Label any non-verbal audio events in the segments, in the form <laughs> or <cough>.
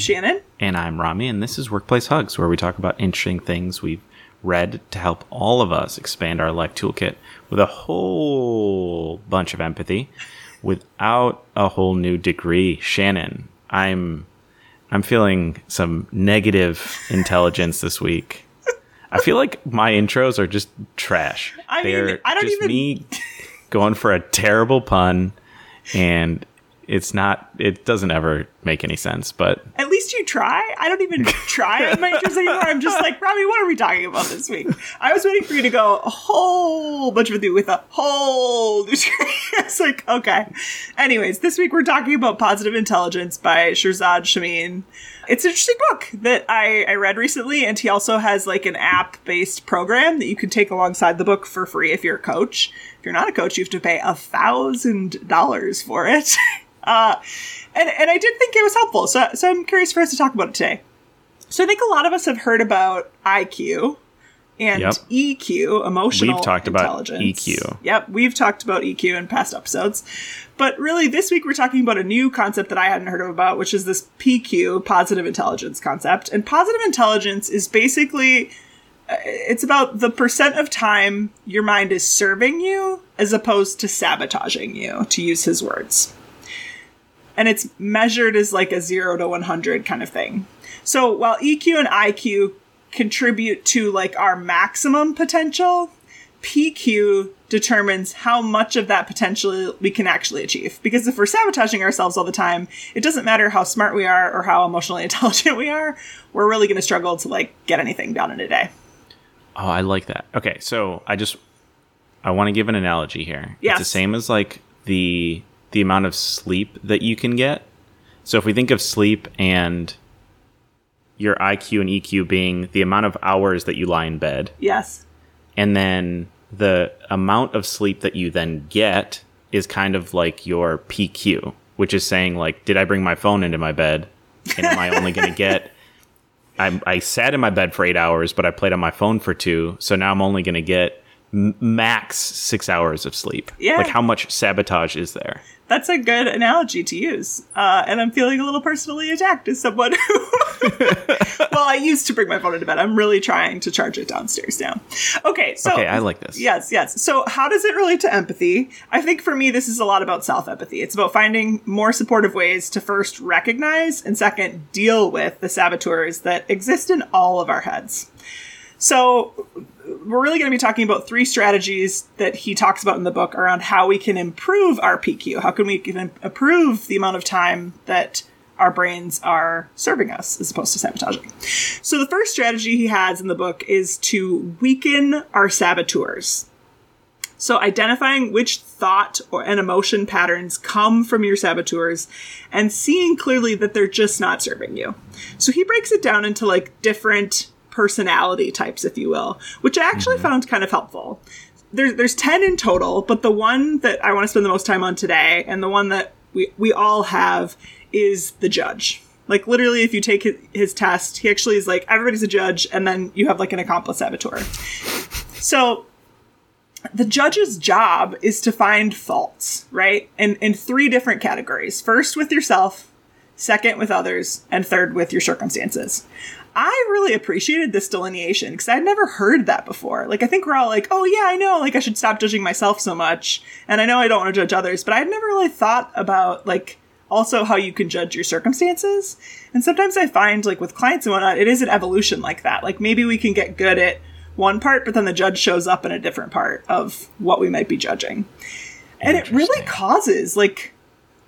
Shannon. And I'm Rami, and this is Workplace Hugs, where we talk about interesting things we've read to help all of us expand our life toolkit with a whole bunch of empathy without a whole new degree. Shannon, I'm I'm feeling some negative <laughs> intelligence this week. I feel like my intros are just trash. I mean, I don't just even- me going for a terrible pun and it's not it doesn't ever make any sense, but At least you try. I don't even <laughs> try on my intros anymore. I'm just like, Robbie, what are we talking about this week? I was waiting for you to go a whole bunch of it with a whole new <laughs> it's like, okay. Anyways, this week we're talking about Positive Intelligence by Shirzad Chamine. It's an interesting book that I, I read recently, and he also has like an app based program that you can take alongside the book for free if you're a coach. If you're not a coach, you have to pay a thousand dollars for it. <laughs> Uh, and and I did think it was helpful. So so I'm curious for us to talk about it today. So I think a lot of us have heard about IQ and Yep. EQ, emotional We've talked about intelligence. EQ. Yep, we've talked about EQ in past episodes. But really this week we're talking about a new concept that I hadn't heard of about, which is this PQ, positive intelligence concept. And positive intelligence is basically uh, it's about the percent of time your mind is serving you as opposed to sabotaging you, to use his words and it's measured as like a 0 to 100 kind of thing. So while EQ and IQ contribute to like our maximum potential, PQ determines how much of that potential we can actually achieve. Because if we're sabotaging ourselves all the time, it doesn't matter how smart we are or how emotionally <laughs> intelligent we are, we're really going to struggle to like get anything done in a day. Oh, I like that. Okay, so I just I want to give an analogy here. Yes. It's the same as like the the amount of sleep that you can get. So if we think of sleep and your IQ and EQ being the amount of hours that you lie in bed, Yes. and then the amount of sleep that you then get is kind of like your PQ, which is saying like, did I bring my phone into my bed, and am I only going to get <laughs> I, I sat in my bed for eight hours, but I played on my phone for two. So now I'm only going to get max six hours of sleep. Yeah. Like, how much sabotage is there? That's a good analogy to use. Uh, and I'm feeling a little personally attacked as someone who. <laughs> well, I used to bring my phone into bed. I'm really trying to charge it downstairs now. Okay, so. Okay, I like this. Yes, yes. So, how does it relate to empathy? I think for me, this is a lot about self empathy. It's about finding more supportive ways to first recognize and second deal with the saboteurs that exist in all of our heads. So, we're really going to be talking about three strategies that he talks about in the book around how we can improve our PQ. How can we can improve the amount of time that our brains are serving us as opposed to sabotaging? So, the first strategy he has in the book is to weaken our saboteurs. So, identifying which thought or and emotion patterns come from your saboteurs and seeing clearly that they're just not serving you. So, he breaks it down into like different personality types, if you will, which I actually mm-hmm. found kind of helpful. There's there's 10 in total, but the one that I want to spend the most time on today and the one that we, we all have is the judge. Like literally, if you take his, his test, he actually is like everybody's a judge, and then you have like an accomplice saboteur. So the judge's job is to find faults, right? And in three different categories. First with yourself, second with others, and third with your circumstances. I really appreciated this delineation because I'd never heard that before. Like I think we're all like, "Oh yeah, I know, like I should stop judging myself so much." And I know I don't want to judge others, but I'd never really thought about like also how you can judge your circumstances. And sometimes I find like with clients and whatnot, it is an evolution like that. Like maybe we can get good at one part, but then the judge shows up in a different part of what we might be judging. And it really causes like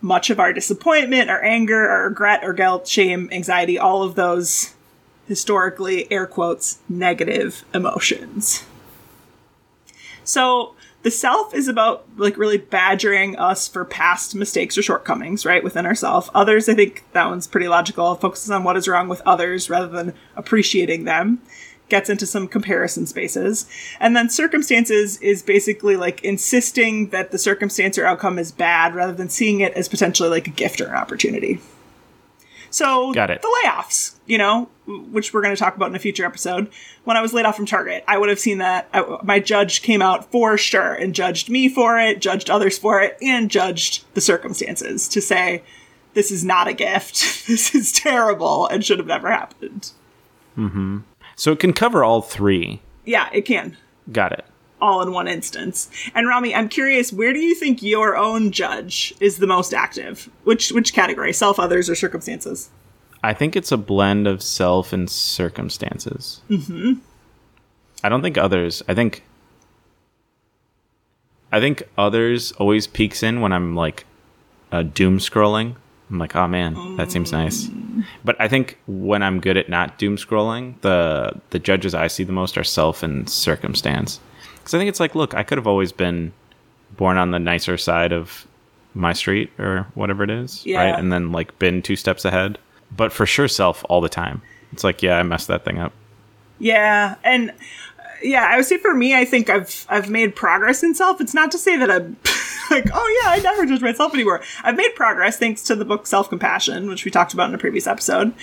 much of our disappointment, our anger, our regret, or guilt, shame, anxiety, all of those historically, air quotes, negative emotions. So the self is about like really badgering us for past mistakes or shortcomings, right, within ourselves. Others, I think that one's pretty logical. Focuses on what is wrong with others rather than appreciating them. Gets into some comparison spaces. And then circumstances is basically like insisting that the circumstance or outcome is bad rather than seeing it as potentially like a gift or an opportunity. So Got it. the layoffs, you know, which we're going to talk about in a future episode. When I was laid off from Target, I would have seen that I, my judge came out for sure and judged me for it, judged others for it, and judged the circumstances to say this is not a gift. <laughs> This is terrible and should have never happened. Mm-hmm. So it can cover all three. Yeah, it can. Got it. All in one instance. And Rami, I'm curious, where do you think your own judge is the most active? Which which category? Self, others, or circumstances? I think it's a blend of self and circumstances. Mm-hmm. I don't think others. I think. I think others always peeks in when I'm like, uh, doom scrolling. I'm like, oh man, that seems nice. But I think when I'm good at not doom scrolling, the the judges I see the most are self and circumstance. Because I think it's like, look, I could have always been born on the nicer side of my street or whatever it is, Yeah. right? And then like been two steps ahead. But for sure, self all the time. It's like, yeah, I messed that thing up. Yeah, and uh, yeah, I would say for me, I think I've I've made progress in self. It's not to say that I'm <laughs> like, oh yeah, I never judge myself anymore. I've made progress thanks to the book Self Compassion, which we talked about in a previous episode.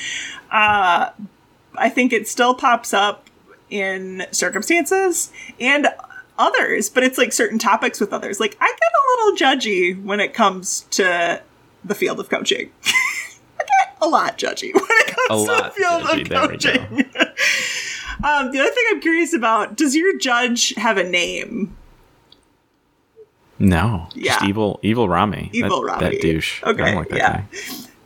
Uh, I think it still pops up in circumstances and others, but it's like certain topics with others. Like I get a little judgy when it comes to the field of coaching. <laughs> A lot judgy <laughs> when it comes A to lot the field judgy, of there we go. coaching. <laughs> Um, the other thing I'm curious about: Does your judge have a name? No, Yeah. just evil, evil Rami. Evil that, Rami. That douche. I Okay, don't like that yeah. guy.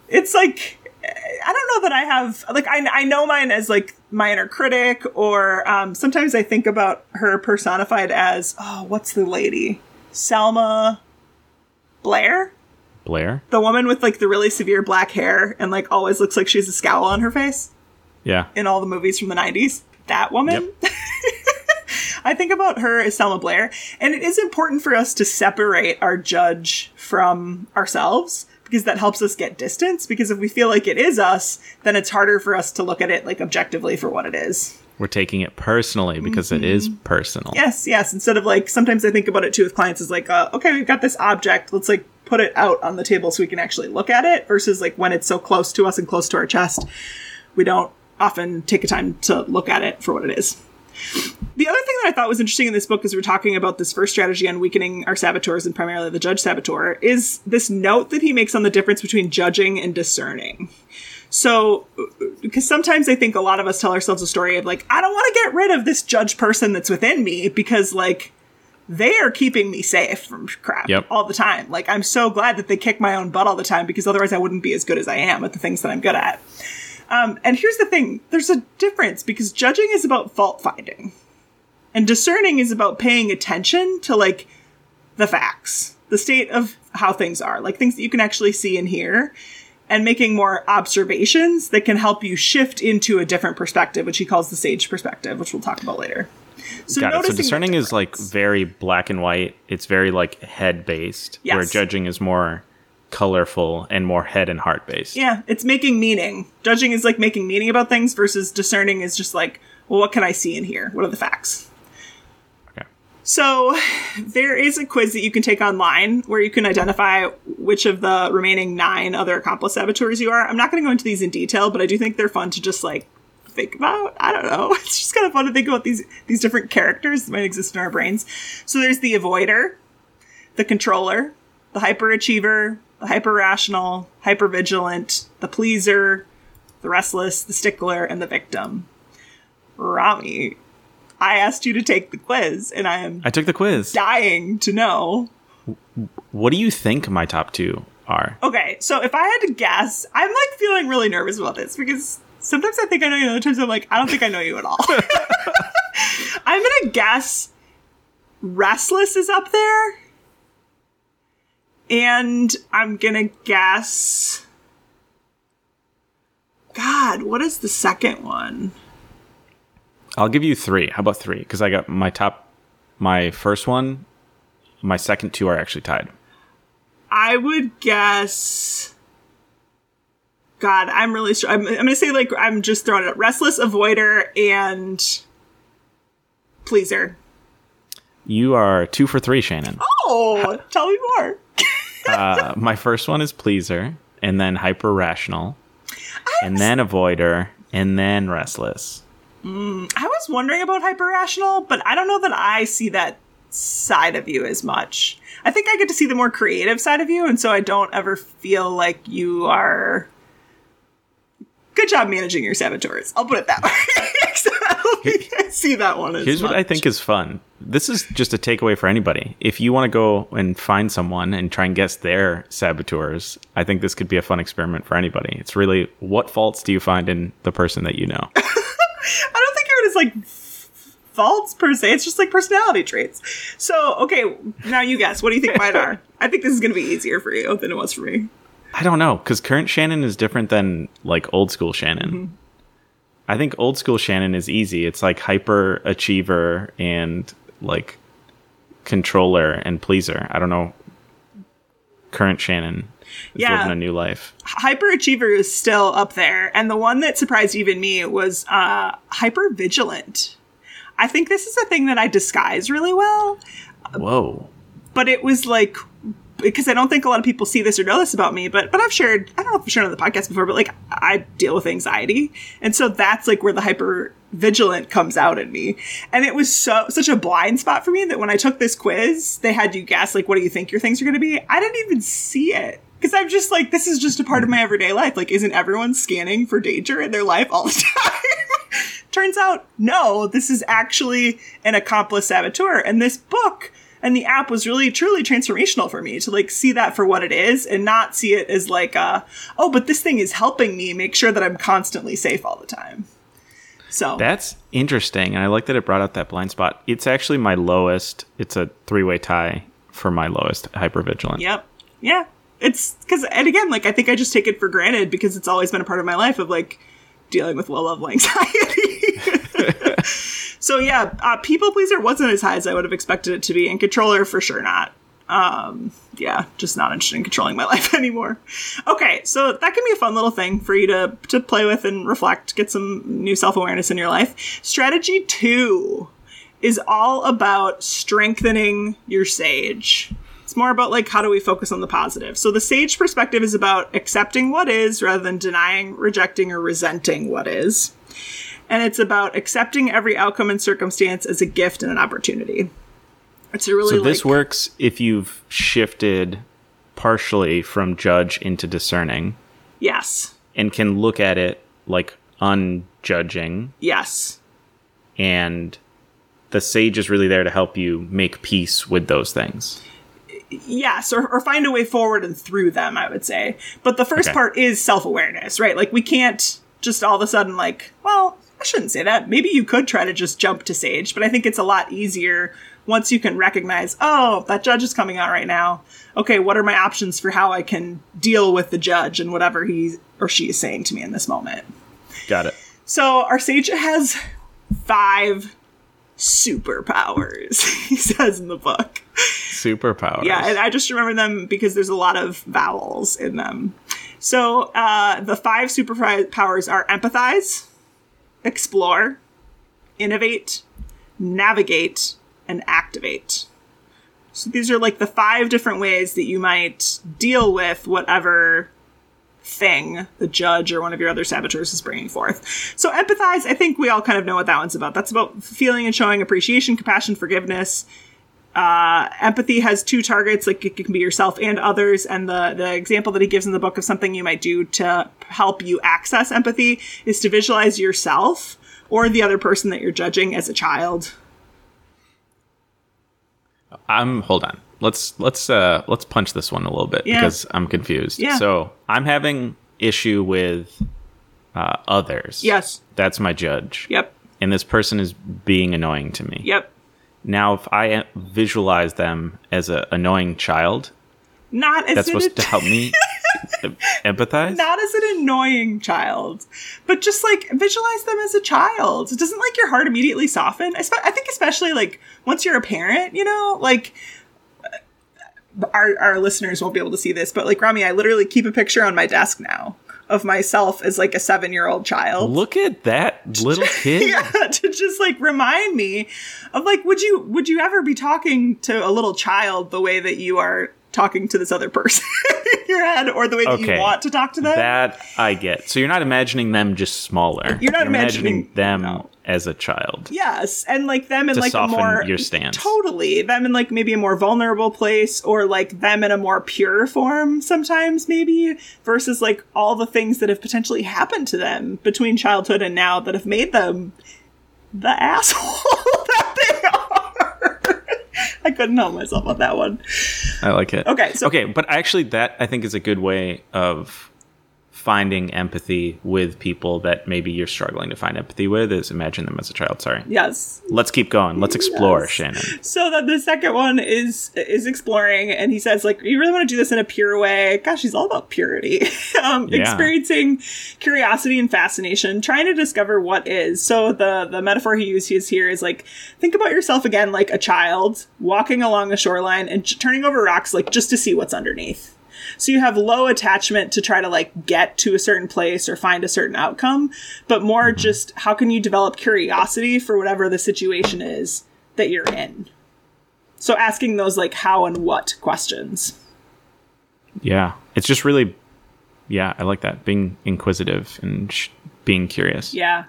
It's like I don't know that I have like I I know mine as like my inner critic, or um, sometimes I think about her personified as oh, what's the lady? Selma Blair, Blair. the woman with like the really severe black hair and like always looks like she has a scowl on her face Yeah. in all the movies from the 90s. That woman. <laughs> I think about her as Selma Blair, and it is important for us to separate our judge from ourselves because that helps us get distance. Because if we feel like it is us, then it's harder for us to look at it like objectively for what it is. We're taking it personally because it is personal. Yes, yes. Instead of like, sometimes I think about it too with clients is like, uh, okay, we've got this object. Let's like put it out on the table so we can actually look at it versus like when it's so close to us and close to our chest, we don't often take the time to look at it for what it is. The other thing that I thought was interesting in this book as we're talking about this first strategy on weakening our saboteurs and primarily the judge saboteur is this note that he makes on the difference between judging and discerning. So, because sometimes I think a lot of us tell ourselves a story of like, I don't want to get rid of this judge person that's within me because like they are keeping me safe from crap Yep. all the time. Like, I'm so glad that they kick my own butt all the time because otherwise I wouldn't be as good as I am at the things that I'm good at. Um, and here's the thing there's a difference because judging is about fault finding, and discerning is about paying attention to like the facts, the state of how things are, like things that you can actually see and hear, and making more observations that can help you shift into a different perspective, which he calls the sage perspective, which we'll talk about later. So, Got it. So discerning is like very black and white. It's very like head based. Where judging is more colorful and more head and heart based. Yeah, it's making meaning. Judging is like making meaning about things versus discerning is just like, well, what can I see in here? What are the facts? Okay. So, there is a quiz that you can take online where you can identify which of the remaining nine other accomplice saboteurs you are. I'm not going to go into these in detail, but I do think they're fun to just like think about. I don't know. <laughs> It's just kind of fun to think about these these different characters that might exist in our brains. So there's the avoider, the controller, the hyperachiever, the hyper rational, hyper vigilant, the pleaser, the restless, the stickler, and the victim. Rami, I asked you to take the quiz, and I am I took the quiz. dying to know. What do you think my top two are? Okay, so if I had to guess, I'm like feeling really nervous about this because sometimes I think I know you, other times I'm like, I don't think I know you at all. <laughs> I'm gonna guess Restless is up there. And I'm gonna guess. God, what is the second one? I'll give you three. How about three? Because I got my top, my first one, my second two are actually tied. I would guess. God, I'm really sure. I'm, I'm gonna say like I'm just throwing it up. Restless, avoider, and pleaser. You are two for three, Shannon. Oh, tell me more. <laughs> Uh, my first one is pleaser, and then hyper rational, and then avoider, and then restless. I was wondering about hyper rational, but I don't know that I see that side of you as much. I think I get to see the more creative side of you, and so I don't ever feel like you are. Good job managing your saboteurs. I'll put it that way. <laughs> I see that one. As Here's what I think is fun. This is just a takeaway for anybody. If you want to go and find someone and try and guess their saboteurs, I think this could be a fun experiment for anybody. It's really what faults do you find in the person that you know? <laughs> I don't think of it as like faults per se. It's just like personality traits. So, okay, now you guess. What do you think mine are? <laughs> I think this is going to be easier for you than it was for me. I don't know because current Shannon is different than like old school Shannon. Mm-hmm. I think old school Shannon is easy. It's like hyper achiever and like controller and pleaser. I don't know. Current Shannon is Yeah. living a new life. Hyperachiever is still up there, and the one that surprised even me was uh, hyper vigilant. I think this is a thing that I disguise really well, Whoa. but it was like because I don't think a lot of people see this or know this about me, but but I've shared I don't know if I've shared on the podcast before, but like I deal with anxiety, and so that's like where the hyper vigilant comes out in me, and it was so such a blind spot for me that when I took this quiz, they had you guess like what do you think your things are going to be. I didn't even see it. Because I'm just like, this is just a part of my everyday life. Like, isn't everyone scanning for danger in their life all the <laughs> time? Turns out, no, this is actually an accomplice saboteur. And this book and the app was really truly transformational for me to like see that for what it is and not see it as like a, oh, but this thing is helping me make sure that I'm constantly safe all the time. So That's interesting. And I like that it brought out that blind spot. It's actually my lowest. It's a three way tie for my lowest hypervigilant. Yep. Yeah. It's because, and again, like I think I just take it for granted because it's always been a part of my life of like dealing with low level anxiety. <laughs> <laughs> so yeah, uh, people pleaser wasn't as high as I would have expected it to be, and controller for sure not. Um, yeah, just not interested in controlling my <laughs> life anymore. Okay, so that can be a fun little thing for you to to play with and reflect, get some new self awareness in your life. Strategy two is all about strengthening your sage. It's more about like how do we focus on the positive. So the sage perspective is about accepting what is rather than denying, rejecting, or resenting what is. And it's about accepting every outcome and circumstance as a gift and an opportunity. It's a really So this like, works if you've shifted partially from judge into discerning yes, and can look at it like unjudging yes, and the sage is really there to help you make peace with those things. yes, or, or find a way forward and through them. I would say, but the first Okay. part is self awareness, right? Like we can't just all of a sudden like, well, I shouldn't say that. Maybe you could try to just jump to sage, but I think it's a lot easier once you can recognize, oh, that judge is coming out right now. Okay, what are my options for how I can deal with the judge and whatever he or she is saying to me in this moment? Got it. So our sage has five superpowers, <laughs> he says in the book. Superpowers. Yeah, and I just remember them because there's a lot of vowels in them. So uh, the five superpowers are empathize, explore, innovate, navigate, and activate. So these are like the five different ways that you might deal with whatever thing the judge or one of your other saboteurs is bringing forth. So empathize, I think we all kind of know what that one's about. That's about feeling and showing appreciation, compassion, forgiveness. Uh, empathy has two targets, like it can be yourself and others. And the, the example that he gives in the book of something you might do to help you access empathy is to visualize yourself or the other person that you're judging as a child. I'm hold on. Let's let's uh let's punch this one a little bit Yeah. because I'm confused. Yeah. So I'm having issue with uh, others. Yes. That's my judge. Yep. And this person is being annoying to me. Yep. Now, if I visualize them as an annoying child, Not as that's an supposed to <laughs> help me empathize. not as an annoying child, but just like visualize them as a child. Doesn't like your heart immediately soften? I, spe- I think especially like once you're a parent, you know, like uh, our our listeners won't be able to see this, but like Rami, I literally keep a picture on my desk now of myself as like a seven year old child. Look at that little <laughs> kid. yeah, to just like remind me of like, would you would you ever be talking to a little child the way that you are talking to this other person <laughs> in your head or the way that Okay. you want to talk to them. That I get. So you're not imagining them just smaller. You're not imagining- them no. as a child. Yes, and like them in To like a more your stance. Totally, them in like maybe a more vulnerable place, or like them in a more pure form. Sometimes maybe versus like all the things that have potentially happened to them between childhood and now that have made them the <laughs> asshole that they are. <laughs> I couldn't help myself on that one. I like it. Okay, so- okay, but actually, that I think is a good way of finding empathy with people that maybe you're struggling to find empathy with. Is imagine them as a child. Sorry. Yes, Let's keep going. Let's explore, Yes. Shannon. So that the second one is is exploring, and he says like, you really want to do this in a pure way. Gosh, he's all about purity. <laughs> um, Yeah. Experiencing curiosity and fascination, trying to discover what is. So the the metaphor he uses here is like, think about yourself again like a child walking along a shoreline and j- turning over rocks like just to see what's underneath. So you have low attachment to try to like get to a certain place or find a certain outcome, but more just how can you develop curiosity for whatever the situation is that you're in. So asking those like how and what questions. Yeah, it's just really, yeah, I like that. Being inquisitive and sh- being curious. Yeah.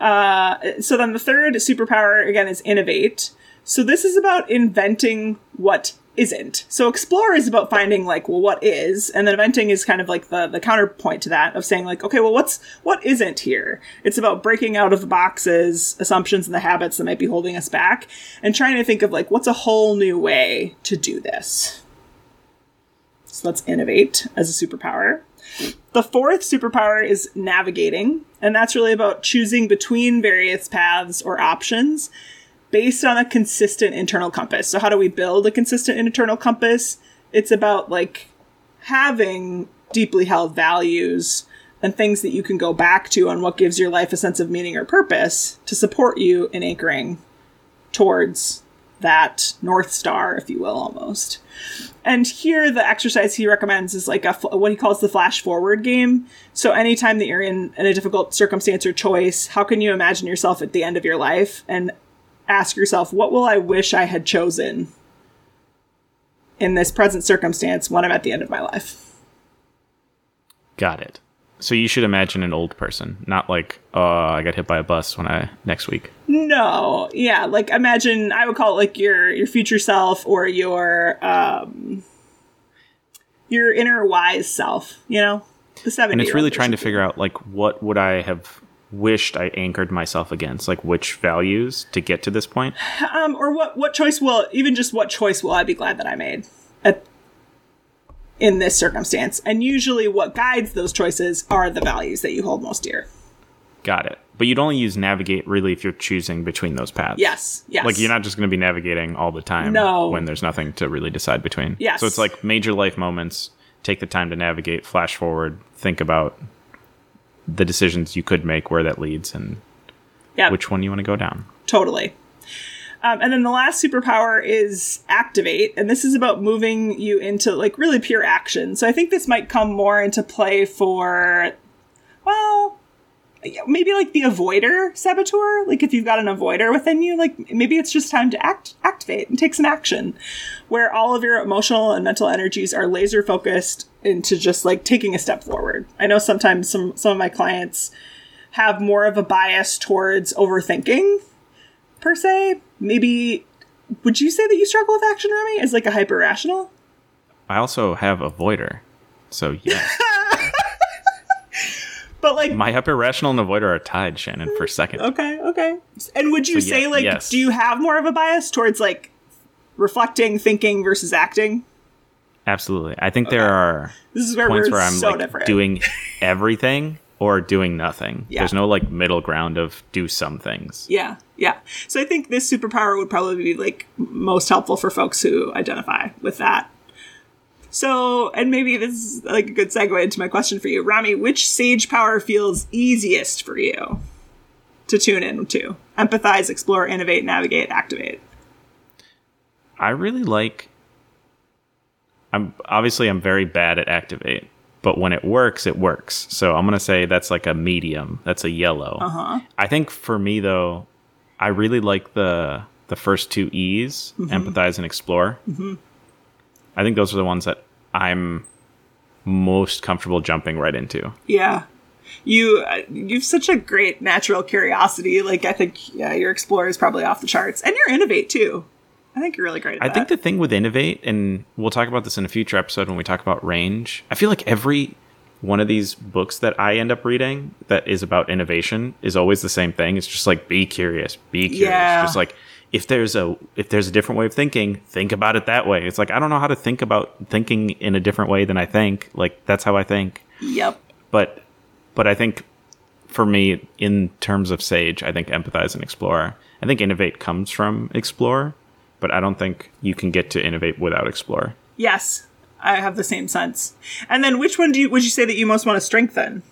Uh, so then the third superpower again is innovate. So this is about inventing what isn't. So explore is about finding like, well, what is, and then inventing is kind of like the the counterpoint to that of saying like, okay, well, what's what isn't here? It's about breaking out of the boxes, assumptions, and the habits that might be holding us back, and trying to think of like, what's a whole new way to do this. So let's innovate as a superpower. The fourth superpower is navigating, and that's really about choosing between various paths or options based on a consistent internal compass. So, how do we build a consistent internal compass? It's about like having deeply held values and things that you can go back to on what gives your life a sense of meaning or purpose to support you in anchoring towards that North Star, if you will, almost. And here, the exercise he recommends is like a what he calls the flash forward game. So, anytime that you're in, in a difficult circumstance or choice, how can you imagine yourself at the end of your life and ask yourself, what will I wish I had chosen in this present circumstance when I'm at the end of my life? Got it. So you should imagine an old person, not like, oh, I got hit by a bus when I next week. No, yeah, like imagine I would call it like your your future self or your um your inner wise self, you know? The 70 And it's really trying to figure out like what would I have wished I anchored myself against, like which values to get to this point. um or what what choice will even just what choice will I be glad that I made at in this circumstance. And usually what guides those choices are the values that you hold most dear. Got it. But you'd only use navigate really if you're choosing between those paths. Yes. Yes. Like you're not just going to be navigating all the time No. when there's nothing to really decide between. Yes. So it's like major life moments, take the time to navigate, flash forward, think about the decisions you could make, where that leads, and yeah, which one you want to go down. Totally. Um, and then the last superpower is activate, and this is about moving you into like really pure action. So I think this might come more into play for, well, maybe like the avoider saboteur. Like if you've got an avoider within you, like maybe it's just time to act, activate and take some action, where all of your emotional and mental energies are laser focused into just like taking a step forward. I know sometimes some some of my clients have more of a bias towards overthinking per se. Maybe would you say that you struggle with action, Rami, as like a hyper rational? I also have avoider. So yes. <laughs> But like My hyper rational and avoider are tied, Shannon, for second. okay, okay. And would you So, say yeah, like yes. do you have more of a bias towards like reflecting, thinking versus acting? Absolutely. I think there are This is where points where I'm so like different. doing everything or doing nothing. Yeah. There's no like middle ground of do some things. Yeah, yeah. So I think this superpower would probably be like most helpful for folks who identify with that. So, and maybe this is like a good segue into my question for you, Rami. Which sage power feels easiest for you to tune in to? Empathize, explore, innovate, navigate, activate. I really like I'm obviously I'm very bad at activate, but when it works, it works. So I'm gonna say that's like a medium. That's a yellow. Uh-huh. I think for me though, I really like the the first two E's, Mm-hmm. empathize and explore. I think those are the ones that I'm most comfortable jumping right into. Yeah. You uh, you've such a great natural curiosity. Like I think yeah, your explorer is probably off the charts, and your innovate too. I think you're really great. I think the thing with innovate, and we'll talk about this in a future episode when we talk about range. I feel like every one of these books that I end up reading that is about innovation is always the same thing. It's just like be curious, be curious. Yeah. Just like if there's a if there's a different way of thinking, think about it that way. It's like I don't know how to think about thinking in a different way than I think. Like that's how I think. Yep. But but I think for me in terms of Sage, I think empathize and explore. I think innovate comes from explore, but I don't think you can get to innovate without explore. Yes, I have the same sense. And then, which one do you would you say that you most want to strengthen?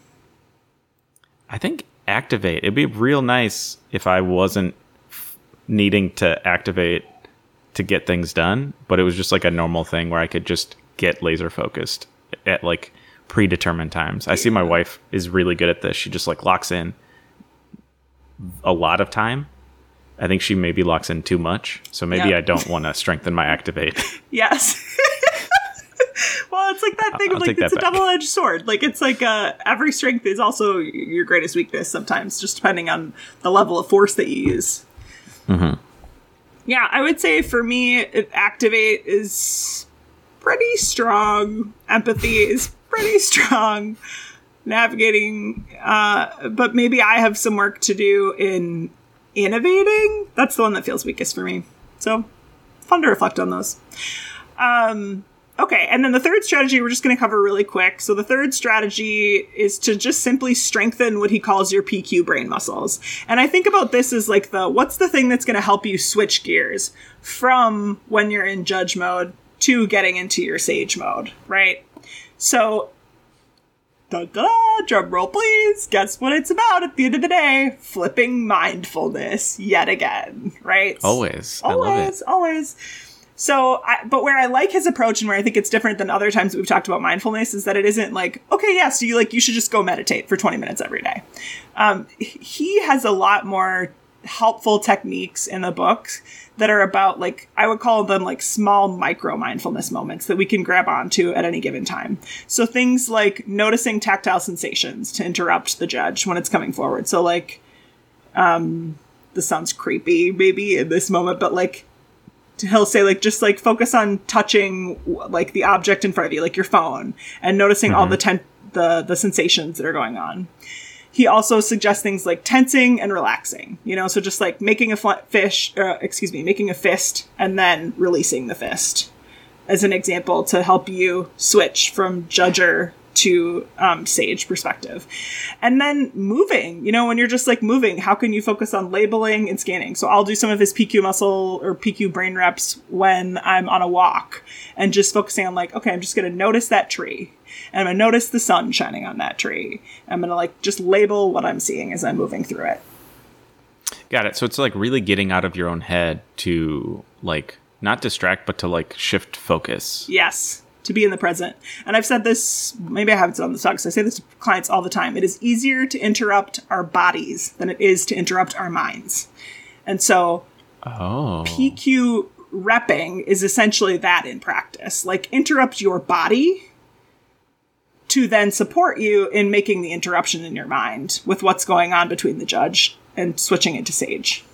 I think activate. It'd be real nice if I wasn't needing to activate to get things done, but it was just like a normal thing where I could just get laser focused at like predetermined times. I see my wife is really good at this. She just like locks in a lot of time. I think she maybe locks in too much. So maybe Yeah. I don't want to <laughs> strengthen my activate. <laughs> Yes. <laughs> well, it's like that thing I'll of like it's a double edged sword. Like it's like uh, every strength is also your greatest weakness. Sometimes, just depending on the level of force that you use. Mm-hmm. Yeah, I would say for me, activate is pretty strong. Empathy is pretty <laughs> strong. Navigating, uh, but maybe I have some work to do in innovating. That's the one that feels weakest for me. So, fun to reflect on those. Um, okay, and then the third strategy we're just going to cover really quick. So the third strategy is to just simply strengthen what he calls your PQ brain muscles. And I think about this as like the what's the thing that's going to help you switch gears from when you're in judge mode to getting into your sage mode, right? So drum roll please. Guess what it's about at the end of the day? Flipping mindfulness yet again, right? Always. I love it. always, always. So, I, but where I like his approach and where I think it's different than other times we've talked about mindfulness is that it isn't like, okay, yeah, so you like you should just go meditate for 20 minutes every day. Um, he has a lot more helpful techniques in the books that are about like I would call them like small micro mindfulness moments that we can grab onto at any given time. So things like noticing tactile sensations to interrupt the judge when it's coming forward. So like um this sounds creepy maybe in this moment but like he'll say like just like focus on touching like the object in front of you like your phone and noticing all the ten- the the sensations that are going on. He also suggests things like tensing and relaxing you know so just like making a fl- fish uh, excuse me making a fist and then releasing the fist as an example to help you switch from judger to um, sage perspective. And then moving you know when you're just like moving how can you focus on labeling and scanning? So i'll do some of his pq muscle or pq brain reps when i'm on a walk and just focusing on like okay i'm just going to notice that tree. And i'm going to notice the sun shining on that tree. I'm going to like just label what i'm seeing as i'm moving through it. Got it. So it's like really getting out of your own head to like not distract, but to like shift focus. Yes, to be in the present. And I've said this, maybe I haven't said on the talk, so I say this to clients all the time. It is easier to interrupt our bodies than it is to interrupt our minds. And so Oh. PQ repping is essentially that in practice. Like interrupt your body to then support you in making the interruption in your mind with what's going on between the judge and switching it to sage.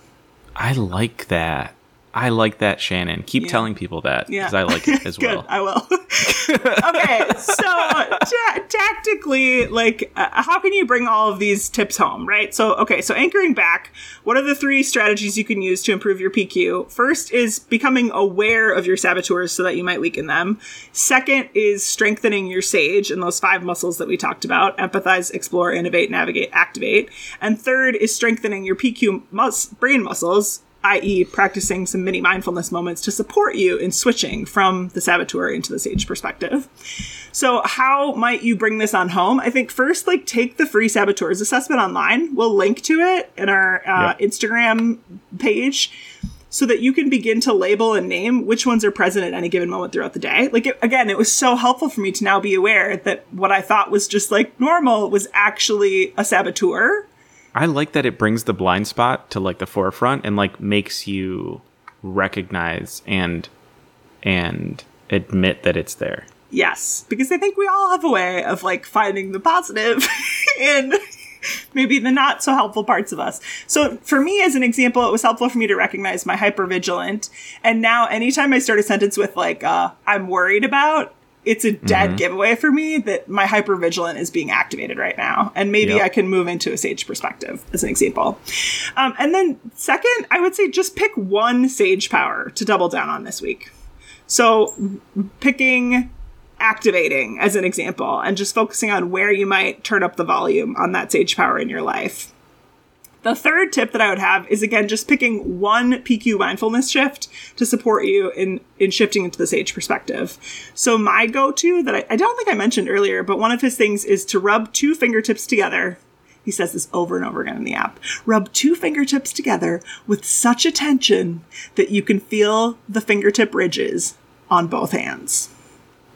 I like that. I like that, Shannon. Keep Yeah. telling people that Yeah. because I like it as <laughs> Good, well. I will. <laughs> okay, so ta- tactically, like, uh, how can you bring all of these tips home, right? So, okay, so anchoring back, what are the three strategies you can use to improve your PQ? First is becoming aware of your saboteurs so that you might weaken them. Second is strengthening your sage and those five muscles that we talked about empathize, explore, innovate, navigate, activate. And third is strengthening your PQ mus- brain muscles i.e., practicing some mini mindfulness moments to support you in switching from the saboteur into the sage perspective. So, how might you bring this on home? I think first, like, take the free saboteurs assessment online. We'll link to it in our uh, Yep. Instagram page so that you can begin to label and name which ones are present at any given moment throughout the day. Like, it, again, it was so helpful for me to now be aware that what I thought was just like normal was actually a saboteur. I like that it brings the blind spot to like the forefront and like makes you recognize and and admit that it's there. Yes, because I think we all have a way of like finding the positive <laughs> in maybe the not so helpful parts of us. So for me, as an example, it was helpful for me to recognize my hypervigilant. And now anytime I start a sentence with like, uh, I'm worried about, it's a dead mm-hmm. giveaway for me that my hypervigilant is being activated right now. And maybe yep. I can move into a sage perspective as an example. Um, and then second, I would say just pick one sage power to double down on this week. So picking activating as an example and just focusing on where you might turn up the volume on that sage power in your life. The third tip that I would have is again just picking one PQ mindfulness shift to support you in in shifting into the sage perspective. So my go-to that I, I don't think I mentioned earlier, but one of his things is to rub two fingertips together. He says this over and over again in the app. Rub two fingertips together with such attention that you can feel the fingertip ridges on both hands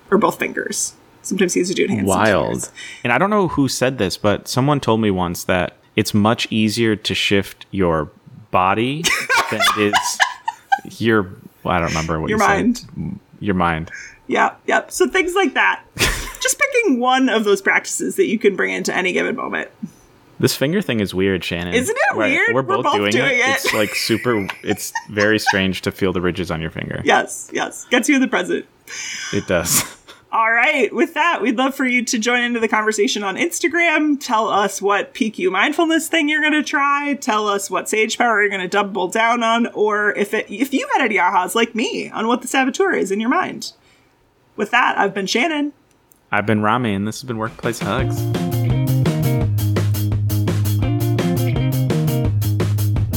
or both fingers. Sometimes he has to do it hands. Wild. And I don't know who said this, but someone told me once that it's much easier to shift your body <laughs> than it is your. Well, I don't remember what your you mind. Said. Your mind. Your mind. Yeah, yep. So things like that. <laughs> Just picking one of those practices that you can bring into any given moment. This finger thing is weird, Shannon. Isn't it we're, weird? We're, both, we're both doing, doing it. it. It's like super. It's very <laughs> strange to feel the ridges on your finger. Yes, yes. Gets you in the present. It does. All right. With that, we'd love for you to join into the conversation on Instagram. Tell us what PQ mindfulness thing you're going to try. Tell us what Sage Power you're going to double down on, or if it, if you had any ahas like me on what the saboteur is in your mind. With that, I've been Shannon. I've been Rami, and this has been Workplace Hugs.